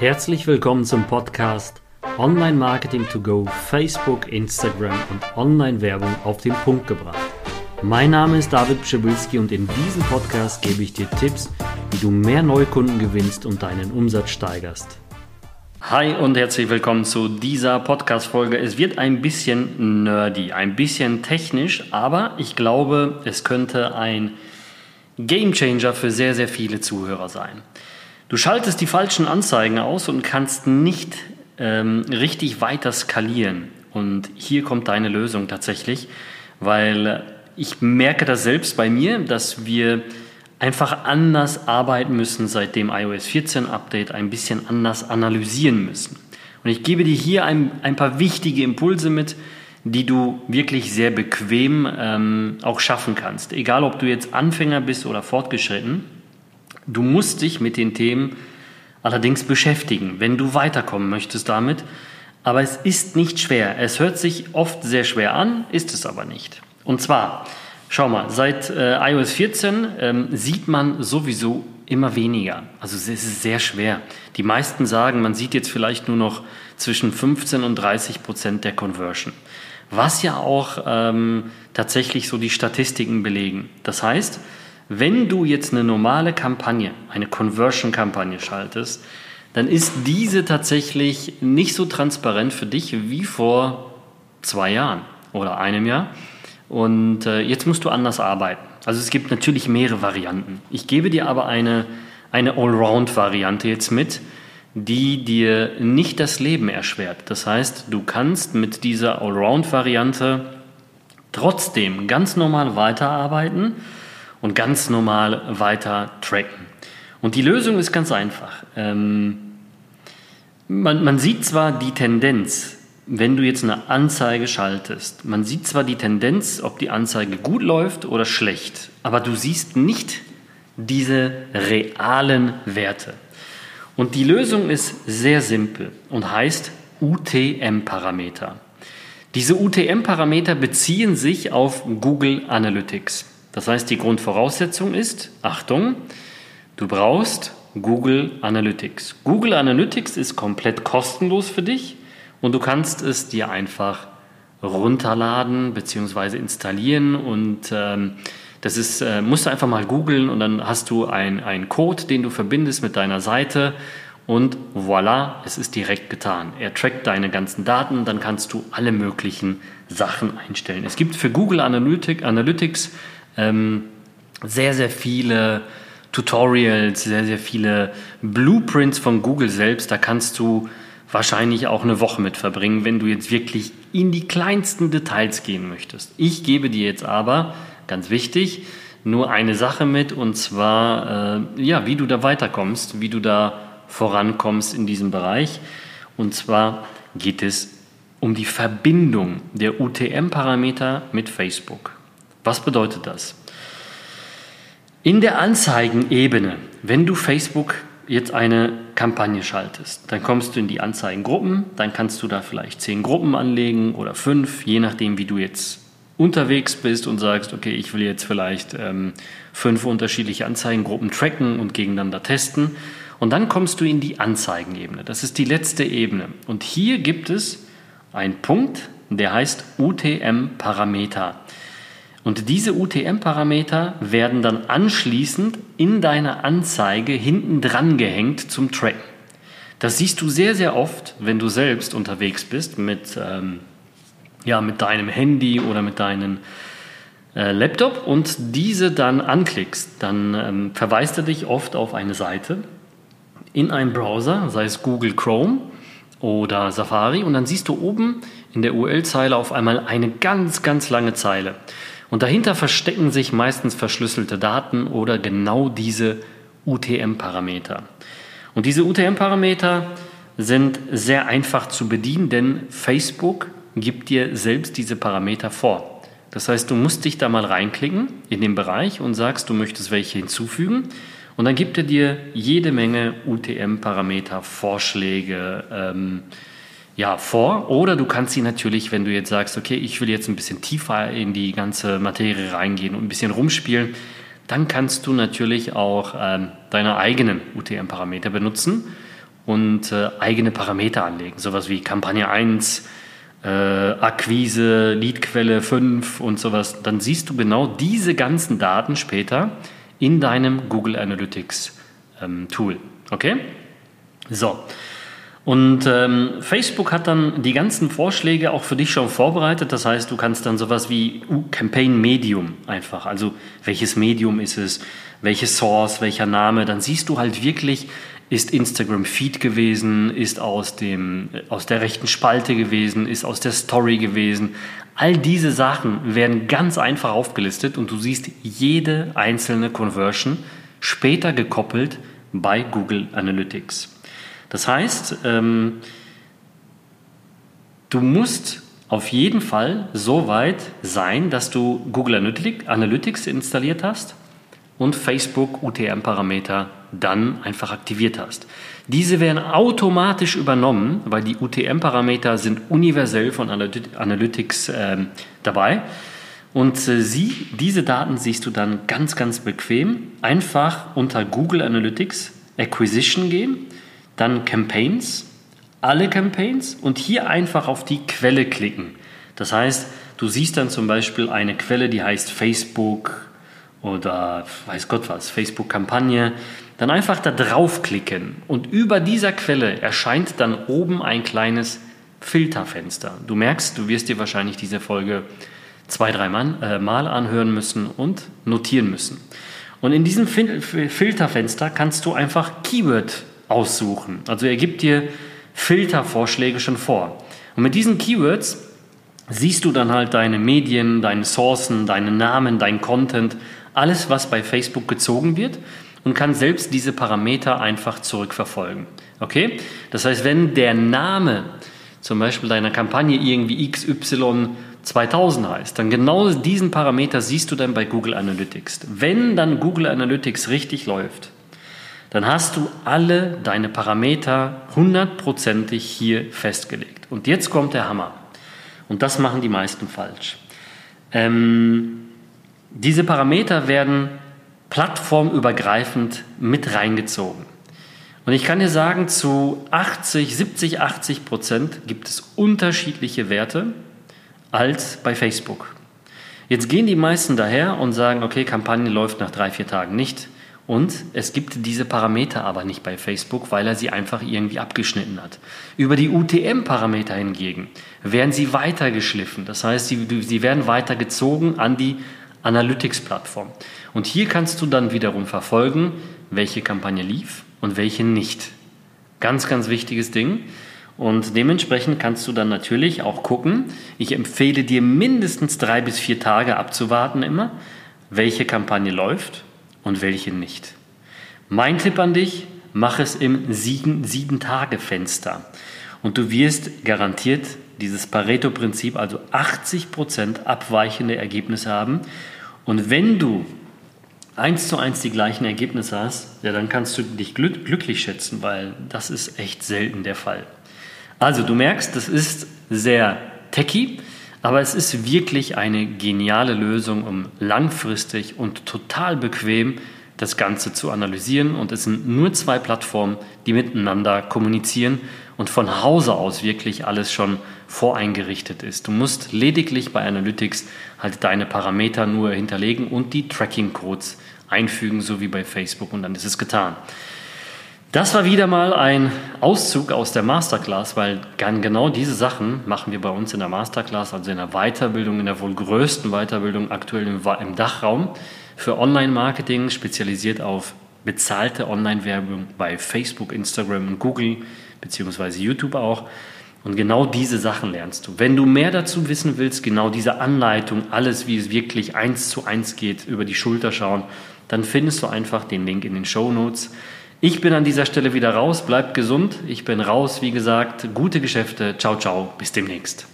Herzlich willkommen zum Podcast Online Marketing to Go, Facebook, Instagram und Online-Werbung auf den Punkt gebracht. Mein Name ist David Pschibilski und in diesem Podcast gebe ich dir Tipps, wie du mehr Neukunden gewinnst und deinen Umsatz steigerst. Hi und herzlich willkommen zu dieser Podcast-Folge. Es wird ein bisschen nerdy, ein bisschen technisch, aber ich glaube, es könnte ein Gamechanger für sehr, sehr viele Zuhörer sein. Du schaltest die falschen Anzeigen aus und kannst nicht ähm, richtig weiter skalieren. Und hier kommt deine Lösung tatsächlich, weil ich merke das selbst bei mir, dass wir einfach anders arbeiten müssen seit dem iOS 14 Update, ein bisschen anders analysieren müssen. Und ich gebe dir hier ein, ein paar wichtige Impulse mit, die du wirklich sehr bequem ähm, auch schaffen kannst. Egal, ob du jetzt Anfänger bist oder fortgeschritten, du musst dich mit den Themen allerdings beschäftigen, wenn du weiterkommen möchtest damit. Aber es ist nicht schwer. Es hört sich oft sehr schwer an, ist es aber nicht. Und zwar, schau mal, seit äh, iOS 14 ähm, sieht man sowieso immer weniger. Also es ist sehr schwer. Die meisten sagen, man sieht jetzt vielleicht nur noch zwischen 15 und 30 Prozent der Conversion was ja auch ähm, tatsächlich so die Statistiken belegen. Das heißt, wenn du jetzt eine normale Kampagne, eine Conversion-Kampagne schaltest, dann ist diese tatsächlich nicht so transparent für dich wie vor zwei Jahren oder einem Jahr. Und äh, jetzt musst du anders arbeiten. Also es gibt natürlich mehrere Varianten. Ich gebe dir aber eine, eine Allround-Variante jetzt mit, die dir nicht das Leben erschwert. Das heißt, du kannst mit dieser Allround-Variante trotzdem ganz normal weiterarbeiten und ganz normal weiter tracken. Und die Lösung ist ganz einfach. Ähm, man, man sieht zwar die Tendenz, wenn du jetzt eine Anzeige schaltest, man sieht zwar die Tendenz, ob die Anzeige gut läuft oder schlecht, aber du siehst nicht diese realen Werte. Und die Lösung ist sehr simpel und heißt UTM-Parameter. Diese UTM-Parameter beziehen sich auf Google Analytics. Das heißt, die Grundvoraussetzung ist, Achtung, du brauchst Google Analytics. Google Analytics ist komplett kostenlos für dich und du kannst es dir einfach runterladen bzw. installieren und ähm, das ist, äh, musst du einfach mal googeln und dann hast du einen Code, den du verbindest mit deiner Seite und voilà, es ist direkt getan. Er trackt deine ganzen Daten, dann kannst du alle möglichen Sachen einstellen. Es gibt für Google Analytic, Analytics ähm, sehr, sehr viele Tutorials, sehr, sehr viele Blueprints von Google selbst. Da kannst du wahrscheinlich auch eine Woche mit verbringen, wenn du jetzt wirklich in die kleinsten Details gehen möchtest. Ich gebe dir jetzt aber ganz wichtig, nur eine Sache mit und zwar, äh, ja, wie du da weiterkommst, wie du da vorankommst in diesem Bereich. Und zwar geht es um die Verbindung der UTM-Parameter mit Facebook. Was bedeutet das? In der Anzeigenebene, wenn du Facebook jetzt eine Kampagne schaltest, dann kommst du in die Anzeigengruppen, dann kannst du da vielleicht zehn Gruppen anlegen oder fünf, je nachdem, wie du jetzt unterwegs bist und sagst, okay, ich will jetzt vielleicht ähm, fünf unterschiedliche Anzeigengruppen tracken und gegeneinander testen. Und dann kommst du in die Anzeigenebene. Das ist die letzte Ebene. Und hier gibt es einen Punkt, der heißt UTM-Parameter. Und diese UTM-Parameter werden dann anschließend in deiner Anzeige hinten dran gehängt zum Tracken. Das siehst du sehr, sehr oft, wenn du selbst unterwegs bist mit ähm, ja, mit deinem Handy oder mit deinem äh, Laptop und diese dann anklickst, dann ähm, verweist er dich oft auf eine Seite in einem Browser, sei es Google Chrome oder Safari, und dann siehst du oben in der URL-Zeile auf einmal eine ganz, ganz lange Zeile. Und dahinter verstecken sich meistens verschlüsselte Daten oder genau diese UTM-Parameter. Und diese UTM-Parameter sind sehr einfach zu bedienen, denn Facebook gibt dir selbst diese Parameter vor. Das heißt, du musst dich da mal reinklicken in den Bereich und sagst, du möchtest welche hinzufügen. Und dann gibt er dir jede Menge UTM-Parameter, Vorschläge ähm, ja, vor. Oder du kannst sie natürlich, wenn du jetzt sagst, okay, ich will jetzt ein bisschen tiefer in die ganze Materie reingehen und ein bisschen rumspielen, dann kannst du natürlich auch ähm, deine eigenen UTM-Parameter benutzen und äh, eigene Parameter anlegen. Sowas wie Kampagne 1, äh, Akquise, Leadquelle 5 und sowas. Dann siehst du genau diese ganzen Daten später in deinem Google Analytics ähm, Tool. Okay? So. Und ähm, Facebook hat dann die ganzen Vorschläge auch für dich schon vorbereitet. Das heißt, du kannst dann sowas wie uh, Campaign Medium einfach, also welches Medium ist es, welche Source, welcher Name, dann siehst du halt wirklich, ist Instagram Feed gewesen, ist aus, dem, aus der rechten Spalte gewesen, ist aus der Story gewesen. All diese Sachen werden ganz einfach aufgelistet und du siehst jede einzelne Conversion später gekoppelt bei Google Analytics. Das heißt, ähm, du musst auf jeden Fall so weit sein, dass du Google Analytics installiert hast und Facebook UTM-Parameter dann einfach aktiviert hast. Diese werden automatisch übernommen, weil die UTM-Parameter sind universell von Analytics äh, dabei. Und äh, sie, diese Daten siehst du dann ganz, ganz bequem. Einfach unter Google Analytics Acquisition gehen dann Campaigns, alle Campaigns und hier einfach auf die Quelle klicken. Das heißt, du siehst dann zum Beispiel eine Quelle, die heißt Facebook oder weiß Gott was, Facebook-Kampagne. Dann einfach da draufklicken und über dieser Quelle erscheint dann oben ein kleines Filterfenster. Du merkst, du wirst dir wahrscheinlich diese Folge zwei, drei Mal, äh, Mal anhören müssen und notieren müssen. Und in diesem Filterfenster kannst du einfach Keyword aussuchen. Also er gibt dir Filtervorschläge schon vor. Und mit diesen Keywords siehst du dann halt deine Medien, deine Sourcen, deinen Namen, dein Content, alles, was bei Facebook gezogen wird und kann selbst diese Parameter einfach zurückverfolgen. Okay? Das heißt, wenn der Name zum Beispiel deiner Kampagne irgendwie XY 2000 heißt, dann genau diesen Parameter siehst du dann bei Google Analytics. Wenn dann Google Analytics richtig läuft, dann hast du alle deine Parameter hundertprozentig hier festgelegt. Und jetzt kommt der Hammer. Und das machen die meisten falsch. Ähm, diese Parameter werden plattformübergreifend mit reingezogen. Und ich kann dir sagen, zu 80, 70, 80 Prozent gibt es unterschiedliche Werte als bei Facebook. Jetzt gehen die meisten daher und sagen, okay, Kampagne läuft nach drei, vier Tagen nicht. Und es gibt diese Parameter aber nicht bei Facebook, weil er sie einfach irgendwie abgeschnitten hat. Über die UTM-Parameter hingegen werden sie weitergeschliffen. Das heißt, sie, sie werden weitergezogen an die Analytics-Plattform. Und hier kannst du dann wiederum verfolgen, welche Kampagne lief und welche nicht. Ganz, ganz wichtiges Ding. Und dementsprechend kannst du dann natürlich auch gucken. Ich empfehle dir mindestens drei bis vier Tage abzuwarten immer, welche Kampagne läuft und welche nicht. Mein Tipp an dich, mach es im Sieben-Tage-Fenster. Und du wirst garantiert dieses Pareto-Prinzip, also 80% abweichende Ergebnisse haben. Und wenn du eins zu eins die gleichen Ergebnisse hast, ja, dann kannst du dich glück glücklich schätzen, weil das ist echt selten der Fall. Also du merkst, das ist sehr techy, aber es ist wirklich eine geniale Lösung, um langfristig und total bequem das Ganze zu analysieren. Und es sind nur zwei Plattformen, die miteinander kommunizieren und von Hause aus wirklich alles schon voreingerichtet ist. Du musst lediglich bei Analytics halt deine Parameter nur hinterlegen und die Tracking-Codes einfügen, so wie bei Facebook, und dann ist es getan. Das war wieder mal ein Auszug aus der Masterclass, weil genau diese Sachen machen wir bei uns in der Masterclass, also in der Weiterbildung, in der wohl größten Weiterbildung aktuell im, Dachraum für Online-Marketing, spezialisiert auf bezahlte Online-Werbung bei Facebook, Instagram und Google, beziehungsweise YouTube auch. Und genau diese Sachen lernst du. Wenn du mehr dazu wissen willst, genau diese Anleitung, alles, wie es wirklich eins zu eins geht, über die Schulter schauen, dann findest du einfach den Link in den Show Notes. Ich bin an dieser Stelle wieder raus. Bleibt gesund. Ich bin raus. Wie gesagt, gute Geschäfte. Ciao, ciao. Bis demnächst.